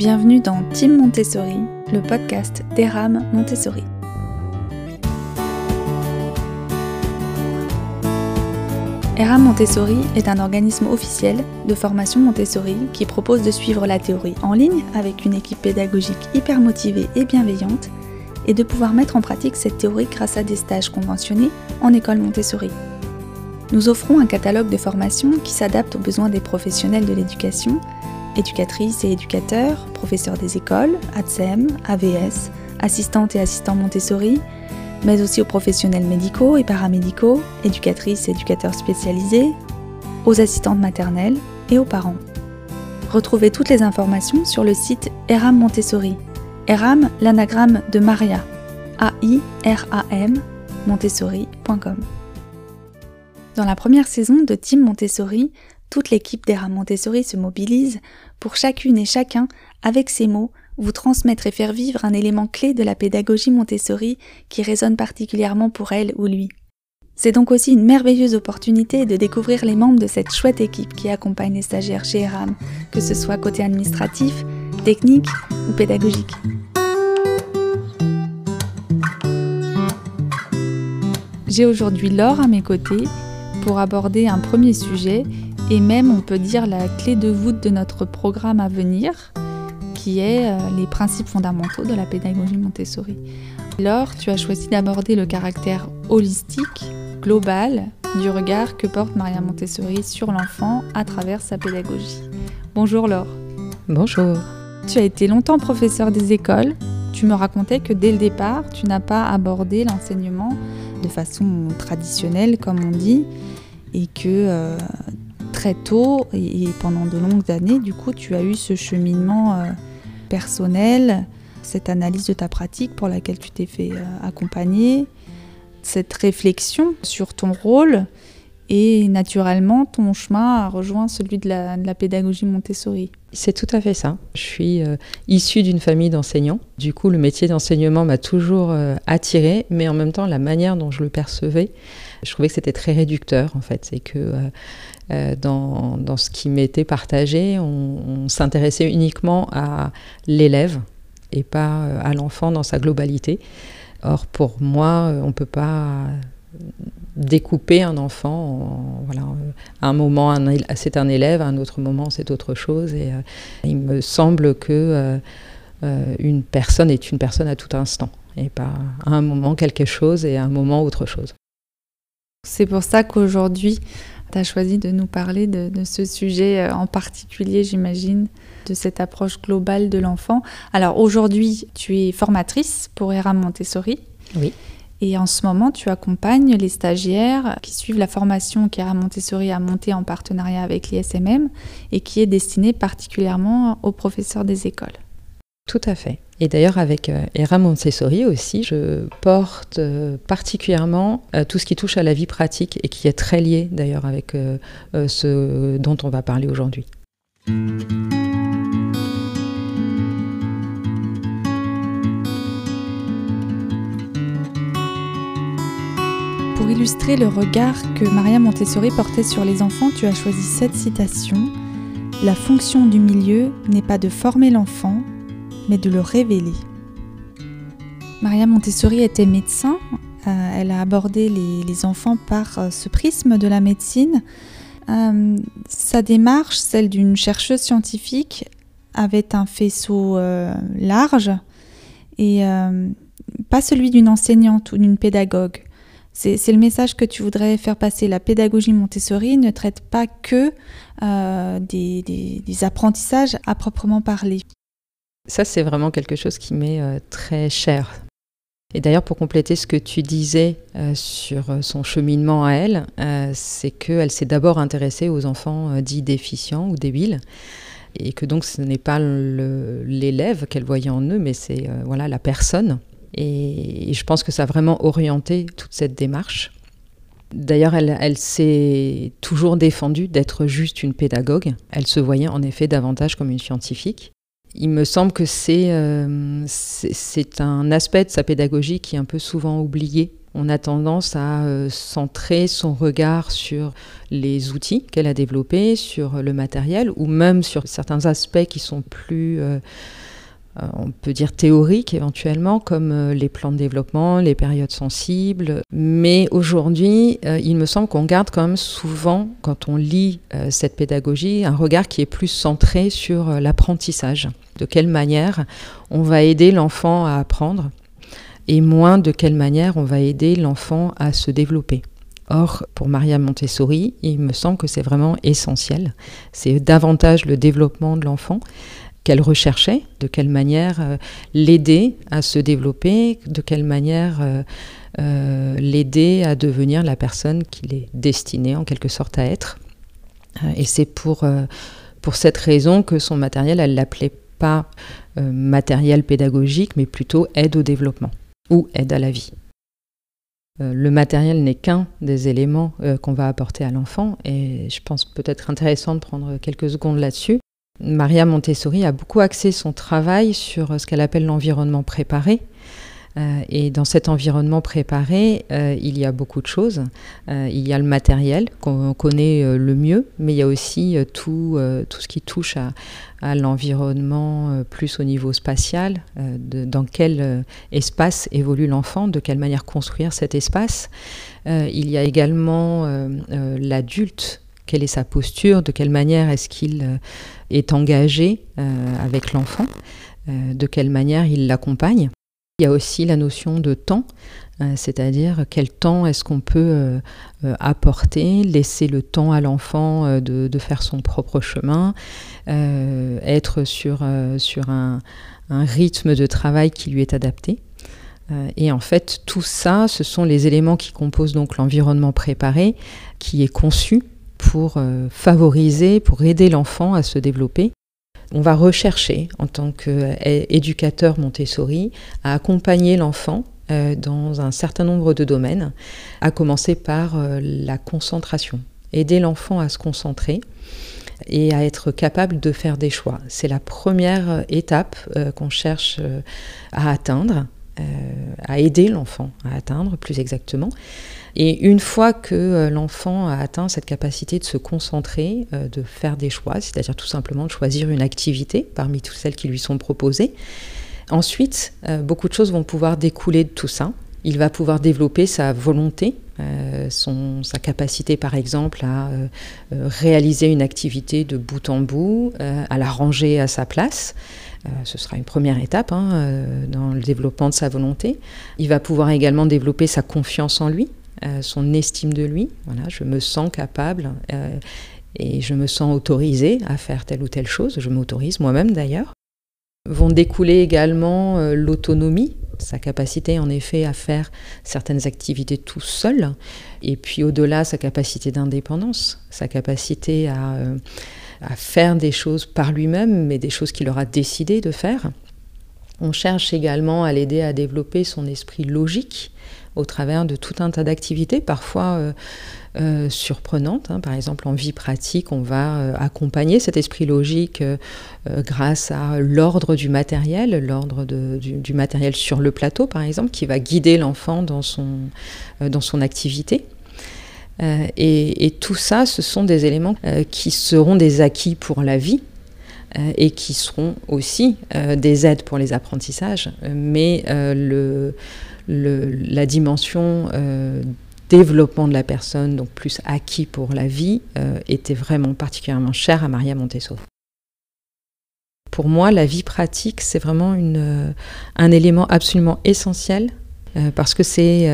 Bienvenue dans Team Montessori, le podcast d'Eram Montessori. Eram Montessori est un organisme officiel de formation Montessori qui propose de suivre la théorie en ligne avec une équipe pédagogique hyper motivée et bienveillante et de pouvoir mettre en pratique cette théorie grâce à des stages conventionnés en école Montessori. Nous offrons un catalogue de formations qui s'adapte aux besoins des professionnels de l'éducation, éducatrices et éducateurs, professeurs des écoles, ATSEM, AVS, assistantes et assistants Montessori, mais aussi aux professionnels médicaux et paramédicaux, éducatrices et éducateurs spécialisés, aux assistantes maternelles et aux parents. Retrouvez toutes les informations sur le site Eram Montessori. Eram, l'anagramme de Maria. A-I-R-A-M, montessori.com. Dans la première saison de Team Montessori, toute l'équipe d'Eram Montessori se mobilise pour chacune et chacun, avec ses mots, vous transmettre et faire vivre un élément clé de la pédagogie Montessori qui résonne particulièrement pour elle ou lui. C'est donc aussi une merveilleuse opportunité de découvrir les membres de cette chouette équipe qui accompagne les stagiaires chez ERAM, que ce soit côté administratif, technique ou pédagogique. J'ai aujourd'hui Laure à mes côtés pour aborder un premier sujet et même on peut dire la clé de voûte de notre programme à venir, qui est euh, les principes fondamentaux de la pédagogie Montessori. Alors, tu as choisi d'aborder le caractère holistique, global, du regard que porte Maria Montessori sur l'enfant à travers sa pédagogie. Bonjour Laure. Bonjour. Tu as été longtemps professeur des écoles. Tu me racontais que dès le départ, tu n'as pas abordé l'enseignement de façon traditionnelle, comme on dit, et que euh, très tôt et, pendant de longues années, du coup, tu as eu ce cheminement euh, personnel, cette analyse de ta pratique pour laquelle tu t'es fait euh, accompagner, cette réflexion sur ton rôle et naturellement ton chemin a rejoint celui de la, pédagogie Montessori. C'est tout à fait ça. Je suis euh, issue d'une famille d'enseignants. Du coup, le métier d'enseignement m'a toujours euh, attirée, mais en même temps, la manière dont je le percevais, je trouvais que c'était très réducteur en fait. C'est que euh, dans, dans, ce qui m'était partagé, on, s'intéressait uniquement à l'élève et pas euh, à l'enfant dans sa globalité. Or, pour moi, euh, on ne peut pas découper un enfant. voilà, à un moment, c'est un élève, à un autre moment, c'est autre chose. Et il me semble que une personne est une personne à tout instant, et pas à un moment quelque chose et à un moment autre chose. C'est pour ça qu'aujourd'hui, tu as choisi de nous parler de, ce sujet euh, en particulier, j'imagine, de cette approche globale de l'enfant. Alors aujourd'hui, tu es formatrice pour ERAM Montessori. Oui. Et en ce moment, tu accompagnes les stagiaires qui suivent la formation qu'ERAM Montessori a montée en partenariat avec l'ISMM et qui est destinée particulièrement aux professeurs des écoles. Tout à fait. Et d'ailleurs, avec euh, Era Montessori aussi, je porte euh, particulièrement euh, tout ce qui touche à la vie pratique et qui est très lié d'ailleurs avec ce dont on va parler aujourd'hui. Pour illustrer le regard que Maria Montessori portait sur les enfants, tu as choisi cette citation. La fonction du milieu n'est pas de former l'enfant, mais de le révéler. Maria Montessori était médecin. Euh, elle a abordé les, enfants par euh, ce prisme de la médecine. Euh, sa démarche, celle d'une chercheuse scientifique, avait un faisceau large et pas celui d'une enseignante ou d'une pédagogue. C'est le message que tu voudrais faire passer. La pédagogie Montessori ne traite pas que des apprentissages à proprement parler. Ça, c'est vraiment quelque chose qui m'est euh, très cher. Et d'ailleurs, pour compléter ce que tu disais euh, sur euh, son cheminement à elle, c'est qu'elle s'est d'abord intéressée aux enfants dits déficients ou débiles, et que donc ce n'est pas l'élève qu'elle voyait en eux, mais c'est voilà la personne. Et, je pense que ça a vraiment orienté toute cette démarche. D'ailleurs, elle, elle s'est toujours défendue d'être juste une pédagogue. Elle se voyait en effet davantage comme une scientifique. Il me semble que euh, c'est un aspect de sa pédagogie qui est un peu souvent oublié. On a tendance à centrer son regard sur les outils qu'elle a développés, sur le matériel, ou même sur certains aspects qui sont plus euh, on peut dire théoriques éventuellement, comme euh, les plans de développement, les périodes sensibles. Mais aujourd'hui, euh, il me semble qu'on garde quand même souvent, quand on lit cette pédagogie, un regard qui est plus centré sur l'apprentissage. De quelle manière on va aider l'enfant à apprendre et moins de quelle manière on va aider l'enfant à se développer. Or, pour Maria Montessori, il me semble que c'est vraiment essentiel. C'est davantage le développement de l'enfant qu'elle recherchait, de quelle manière euh, l'aider à se développer, de quelle manière euh, euh, l'aider à devenir la personne qu'il est destiné en quelque sorte à être. et c'est pour, pour cette raison que son matériel, elle l'appelait pas matériel pédagogique, mais plutôt aide au développement ou aide à la vie. Le matériel n'est qu'un des éléments qu'on va apporter à l'enfant et je pense peut-être intéressant de prendre quelques secondes là-dessus. Maria Montessori a beaucoup axé son travail sur ce qu'elle appelle l'environnement préparé. Euh, et dans cet environnement préparé, euh, il y a beaucoup de choses. Euh, il y a le matériel qu'on connaît le mieux, mais il y a aussi tout, tout ce qui touche à, l'environnement plus au niveau spatial, dans quel espace évolue l'enfant, de quelle manière construire cet espace. il y a également l'adulte quelle est sa posture, de quelle manière est-ce qu'il euh, est engagé euh, avec l'enfant, euh, de quelle manière il l'accompagne. Il y a aussi la notion de temps, c'est-à-dire quel temps est-ce qu'on peut apporter, laisser le temps à l'enfant de, faire son propre chemin, être sur, sur un, un, rythme de travail qui lui est adapté. et en fait, tout ça, ce sont les éléments qui composent donc l'environnement préparé, qui est conçu pour euh, favoriser, pour aider l'enfant à se développer. On va rechercher, en tant qu'éducateur Montessori, à accompagner l'enfant euh, dans un certain nombre de domaines, à commencer par euh, la concentration. Aider l'enfant à se concentrer et à être capable de faire des choix. C'est la première étape qu'on cherche à atteindre, à aider l'enfant à atteindre plus exactement. Et une fois que euh, l'enfant a atteint cette capacité de se concentrer, euh, de faire des choix, c'est-à-dire tout simplement de choisir une activité parmi toutes celles qui lui sont proposées, ensuite, euh, beaucoup de choses vont pouvoir découler de tout ça. Il va pouvoir développer sa volonté, son, sa capacité par exemple à réaliser une activité de bout en bout, à la ranger à sa place. Ce sera une première étape hein, dans le développement de sa volonté. Il va pouvoir également développer sa confiance en lui, euh, son estime de lui. Voilà, je me sens capable euh, et je me sens autorisé à faire telle ou telle chose. Je m'autorise moi-même d'ailleurs. Vont découler également euh, l'autonomie, sa capacité en effet à faire certaines activités tout seul, et puis au-delà sa capacité d'indépendance, sa capacité à, à faire des choses par lui-même, mais des choses qu'il aura décidé de faire. On cherche également à l'aider à développer son esprit logique, au travers de tout un tas d'activités, parfois euh, euh, surprenantes. Hein. Par exemple, en vie pratique, on va euh, accompagner cet esprit logique grâce à l'ordre du matériel, l'ordre du, matériel sur le plateau, par exemple, qui va guider l'enfant dans dans son activité. Et, et, tout ça, ce sont des éléments qui seront des acquis pour la vie, et qui seront aussi des aides pour les apprentissages, mais la dimension euh, développement de la personne, donc plus acquis pour la vie, euh, était vraiment particulièrement chère à Maria Montessori. Pour moi, la vie pratique, c'est vraiment euh, un élément absolument essentiel parce que c'est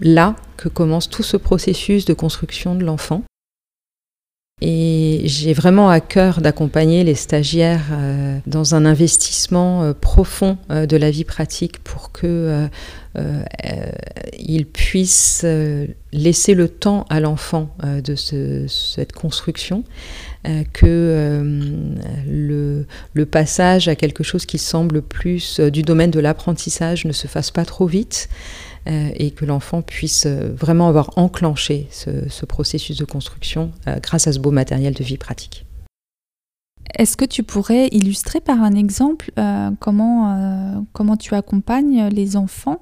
là que commence tout ce processus de construction de l'enfant. Et j'ai vraiment à cœur d'accompagner les stagiaires euh, dans un investissement euh, profond euh, de la vie pratique pour que ils puissent laisser le temps à l'enfant de cette construction, que le, passage à quelque chose qui semble plus du domaine de l'apprentissage ne se fasse pas trop vite, et que l'enfant puisse euh, vraiment avoir enclenché ce, processus de construction euh, grâce à ce beau matériel de vie pratique. Est-ce que tu pourrais illustrer par un exemple comment, comment tu accompagnes les enfants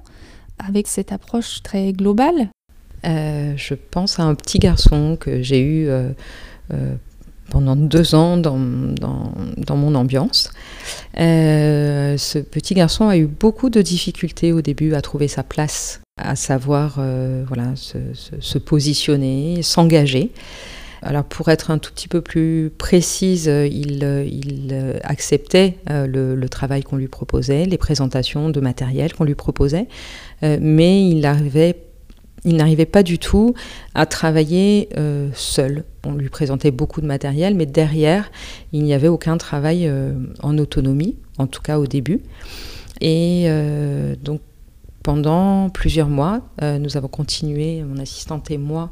avec cette approche très globale? Je pense à un petit garçon que j'ai eu pendant deux ans dans, dans, mon ambiance. Euh, ce petit garçon a eu beaucoup de difficultés au début à trouver sa place, à savoir euh, voilà, se, positionner, s'engager. Alors pour être un tout petit peu plus précise, il, il acceptait euh, le, le, travail qu'on lui proposait, les présentations de matériel qu'on lui proposait, mais il arrivait il n'arrivait pas du tout à travailler euh, seul. On lui présentait beaucoup de matériel, mais derrière, il n'y avait aucun travail euh, en autonomie, en tout cas au début. Et euh, donc, pendant plusieurs mois, nous avons continué, mon assistante et moi,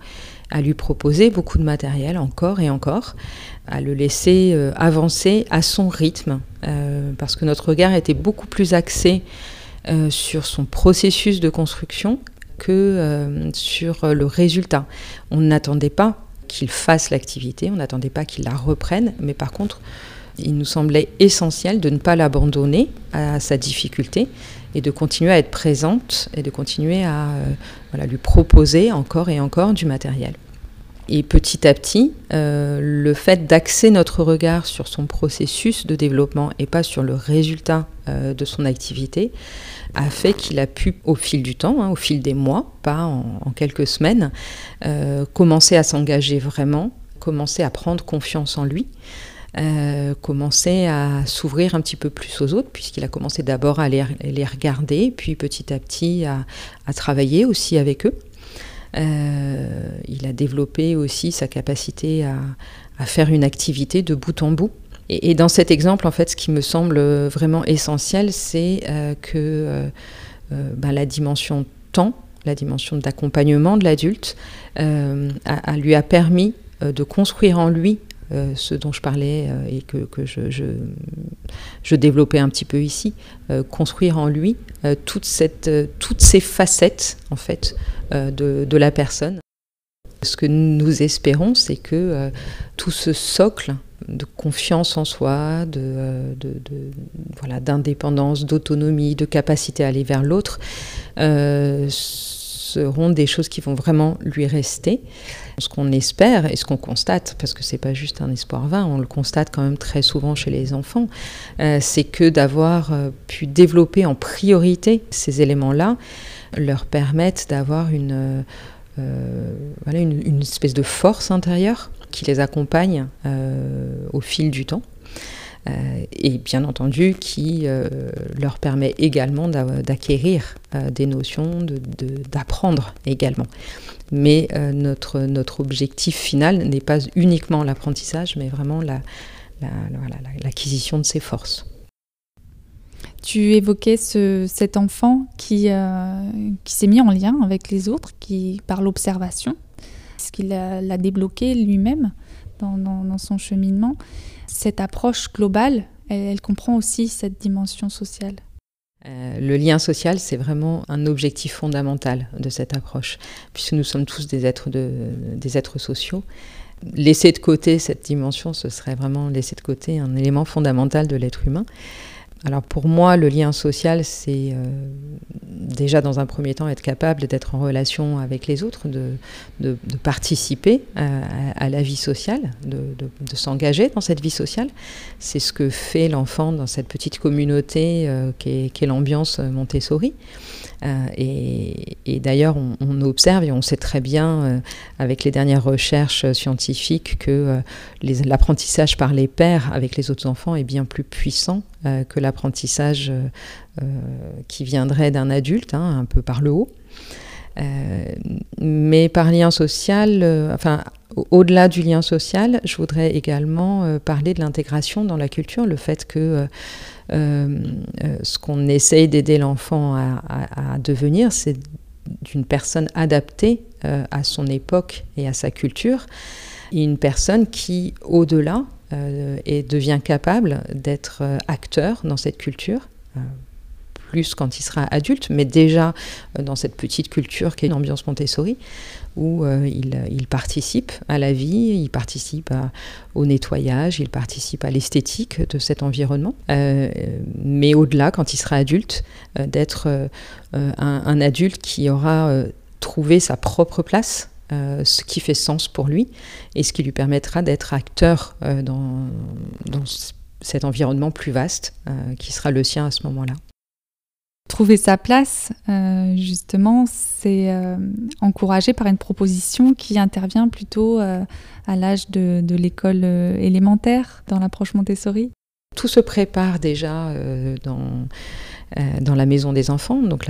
à lui proposer beaucoup de matériel, encore et encore, à le laisser avancer à son rythme, parce que notre regard était beaucoup plus axé sur son processus de construction que euh, sur le résultat. On n'attendait pas qu'il fasse l'activité, on n'attendait pas qu'il la reprenne, mais par contre, il nous semblait essentiel de ne pas l'abandonner à sa difficulté et de continuer à être présente et de continuer à euh, lui proposer encore et encore du matériel. Et petit à petit, euh, le fait d'axer notre regard sur son processus de développement et pas sur le résultat de son activité a fait qu'il a pu, au fil du temps, hein, au fil des mois, pas en, quelques semaines, euh, commencer à s'engager vraiment, commencer à prendre confiance en lui. Euh, commencer à s'ouvrir un petit peu plus aux autres, puisqu'il a commencé d'abord à les, regarder, puis petit à petit à, travailler aussi avec eux. Euh, il a développé aussi sa capacité à, faire une activité de bout en bout. Et, dans cet exemple, en fait, ce qui me semble vraiment essentiel, c'est euh, que euh, bah, la dimension temps, la dimension d'accompagnement de l'adulte, lui a permis de construire en lui ce dont je parlais et que, je, développais un petit peu ici, construire en lui toutes ces facettes en fait de, la personne. Ce que nous espérons, c'est que tout ce socle de confiance en soi, de, euh, voilà, d'indépendance, d'autonomie, de capacité à aller vers l'autre, euh, seront des choses qui vont vraiment lui rester. Ce qu'on espère et ce qu'on constate, parce que c'est pas juste un espoir vain, on le constate quand même très souvent chez les enfants, euh, c'est que d'avoir pu développer en priorité ces éléments-là leur permettent d'avoir une, voilà, une espèce de force intérieure qui les accompagne euh, au fil du temps. Euh, et bien entendu qui euh, leur permet également d'acquérir des notions, d'apprendre également. Mais notre, objectif final n'est pas uniquement l'apprentissage, mais vraiment l'acquisition la, de ces forces. Tu évoquais ce, cet enfant qui, qui s'est mis en lien avec les autres, qui par l'observation ce qu'il l'a débloqué lui-même dans, son cheminement. Cette approche globale, elle, comprend aussi cette dimension sociale. Euh, le lien social, c'est vraiment un objectif fondamental de cette approche, puisque nous sommes tous des êtres, des êtres sociaux. Laisser de côté cette dimension, ce serait vraiment laisser de côté un élément fondamental de l'être humain. Alors pour moi, le lien social, c'est euh, déjà dans un premier temps être capable d'être en relation avec les autres, de, participer à, la vie sociale, de, s'engager dans cette vie sociale. C'est ce que fait l'enfant dans cette petite communauté euh, qui est l'ambiance Montessori. Euh, et, d'ailleurs, on, observe et on sait très bien euh, avec les dernières recherches scientifiques que euh, l'apprentissage par les pairs avec les autres enfants est bien plus puissant que l'apprentissage qui viendrait d'un adulte, hein, un peu par le haut. mais par lien social, enfin, au-delà du lien social, je voudrais également parler de l'intégration dans la culture, le fait que ce qu'on essaye d'aider l'enfant à, devenir, c'est d'une personne adaptée euh, à son époque et à sa culture, et une personne qui, au-delà, et devient capable d'être acteur dans cette culture, plus quand il sera adulte, mais déjà dans cette petite culture qui est l'ambiance Montessori, où il, participe à la vie, il participe au nettoyage, il participe à l'esthétique de cet environnement. mais au-delà, quand il sera adulte, d'être un, adulte qui aura trouvé sa propre place euh, ce qui fait sens pour lui et ce qui lui permettra d'être acteur euh, dans, cet environnement plus vaste euh, qui sera le sien à ce moment-là. Trouver sa place, justement, c'est encouragé par une proposition qui intervient plutôt à l'âge de, l'école élémentaire dans l'approche Montessori. Tout se prépare déjà dans, dans la maison des enfants, donc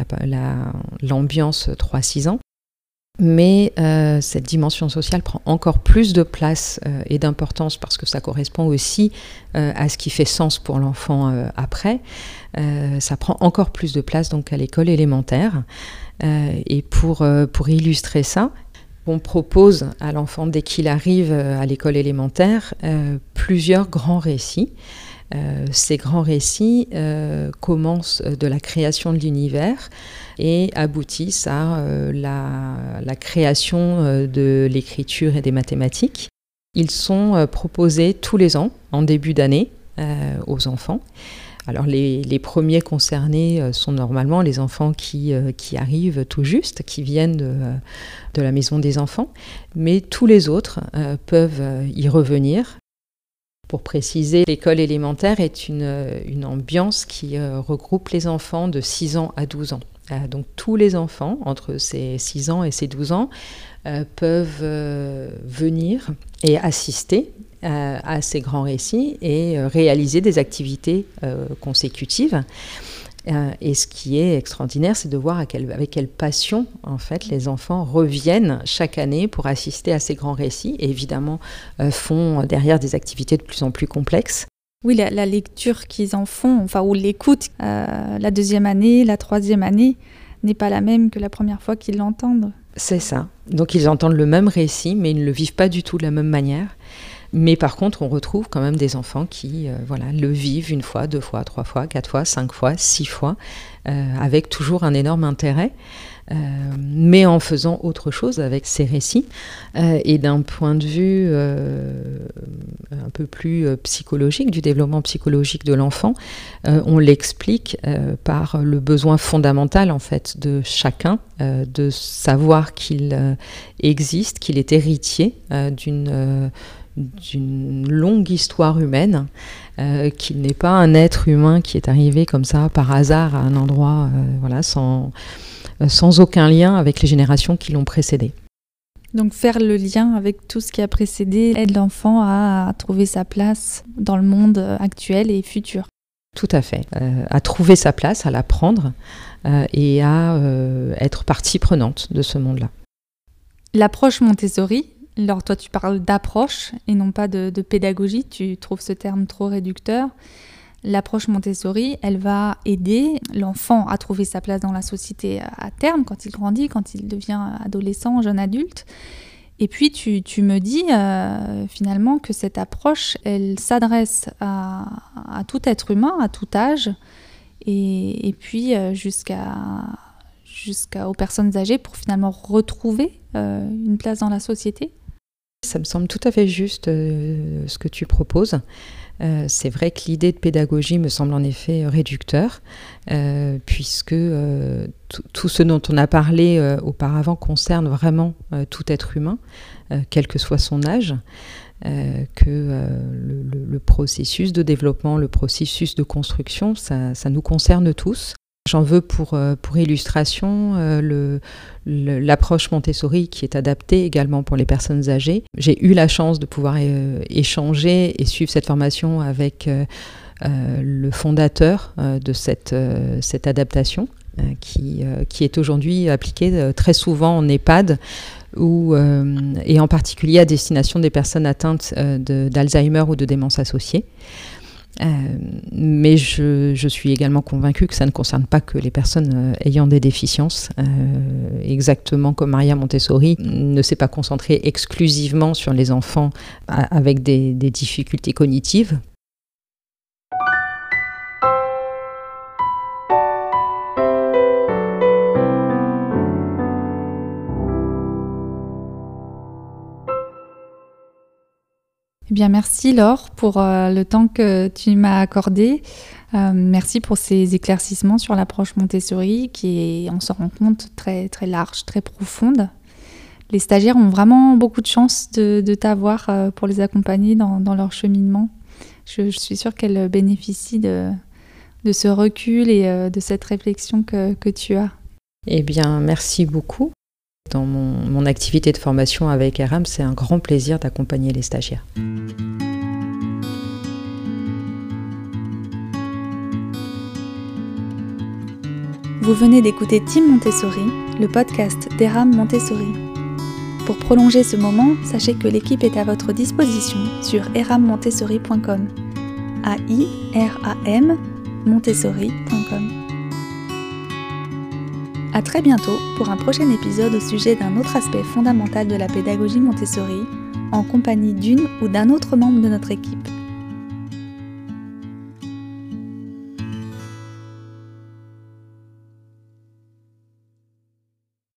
l'ambiance 3-6 ans. Mais euh, cette dimension sociale prend encore plus de place euh, et d'importance parce que ça correspond aussi euh, à ce qui fait sens pour l'enfant après. ça prend encore plus de place donc à l'école élémentaire. et pour, pour illustrer ça, on propose à l'enfant dès qu'il arrive à l'école élémentaire plusieurs grands récits. Ces grands récits commencent de la création de l'univers et aboutissent à euh, la, création euh, de l'écriture et des mathématiques. Ils sont euh, proposés tous les ans, en début d'année, aux enfants. Alors les, premiers concernés sont normalement les enfants qui, arrivent tout juste, qui viennent de, la maison des enfants, mais tous les autres peuvent y revenir. Pour préciser, l'école élémentaire est une, une ambiance qui regroupe les enfants de 6 ans à 12 ans. Euh, donc tous les enfants entre ces 6 ans et ces 12 ans euh, peuvent euh, venir et assister à ces grands récits et réaliser des activités consécutives. Et ce qui est extraordinaire, c'est de voir avec quelle passion en fait les enfants reviennent chaque année pour assister à ces grands récits et évidemment font derrière des activités de plus en plus complexes. Oui, la, lecture qu'ils en font, enfin, ou l'écoute, euh, la deuxième année, la troisième année, n'est pas la même que la première fois qu'ils l'entendent. C'est ça. Donc ils entendent le même récit, mais ils ne le vivent pas du tout de la même manière. Mais par contre, on retrouve quand même des enfants qui euh, voilà, le vivent une fois, deux fois, trois fois, quatre fois, cinq fois, six fois, euh, avec toujours un énorme intérêt. Euh, mais en faisant autre chose avec ces récits. Et d'un point de vue un peu plus psychologique, du développement psychologique de l'enfant, on l'explique par le besoin fondamental en fait de chacun de savoir qu'il existe, qu'il est héritier d'une d'une longue histoire humaine, qu'il n'est pas un être humain qui est arrivé comme ça par hasard à un endroit, voilà, sans, euh, sans aucun lien avec les générations qui l'ont précédé. Donc faire le lien avec tout ce qui a précédé aide l'enfant à trouver sa place dans le monde actuel et futur. Tout à fait. Euh, à trouver sa place, à l'apprendre euh, et à être partie prenante de ce monde-là. L'approche Montessori, alors toi tu parles d'approche et non pas de, pédagogie, tu trouves ce terme trop réducteur. L'approche Montessori, elle va aider l'enfant à trouver sa place dans la société à terme, quand il grandit, quand il devient adolescent, jeune adulte. Et puis tu, me dis euh, finalement que cette approche, elle s'adresse à, tout être humain, à tout âge, et, puis euh, jusqu'à jusqu'aux personnes âgées pour finalement retrouver euh, une place dans la société. Ça me semble tout à fait juste ce que tu proposes. Euh, c'est vrai que l'idée de pédagogie me semble en effet réducteur, euh, puisque euh, tout ce dont on a parlé auparavant concerne vraiment tout être humain, quel que soit son âge. que le, processus de développement, le processus de construction, ça nous concerne tous. J'en veux pour, euh, illustration euh, l'approche Montessori qui est adaptée également pour les personnes âgées. J'ai eu la chance de pouvoir euh, échanger et suivre cette formation avec le fondateur de cette, adaptation qui, qui est aujourd'hui appliquée très souvent en EHPAD et en particulier à destination des personnes atteintes d'Alzheimer ou de démence associée. Euh, mais je, suis également convaincue que ça ne concerne pas que les personnes euh, ayant des déficiences, euh, exactement comme Maria Montessori ne s'est pas concentrée exclusivement sur les enfants avec des difficultés cognitives, bien, merci Laure pour euh, le temps que tu m'as accordé. Euh, merci pour ces éclaircissements sur l'approche Montessori qui est, on s'en rend compte, très, très large, très profonde. Les stagiaires ont vraiment beaucoup de chance de, t'avoir euh, pour les accompagner dans, leur cheminement. Je, suis sûre qu'elles bénéficient de, ce recul et de cette réflexion que, tu as. Eh bien, merci beaucoup. Dans mon, activité de formation avec RM, c'est un grand plaisir d'accompagner les stagiaires. Vous venez d'écouter Team Montessori, le podcast d'Eram Montessori. Pour prolonger ce moment, sachez que l'équipe est à votre disposition sur erammontessori.com. A I R A M montessori.com. A très bientôt pour un prochain épisode au sujet d'un autre aspect fondamental de la pédagogie Montessori, en compagnie d'une ou d'un autre membre de notre équipe.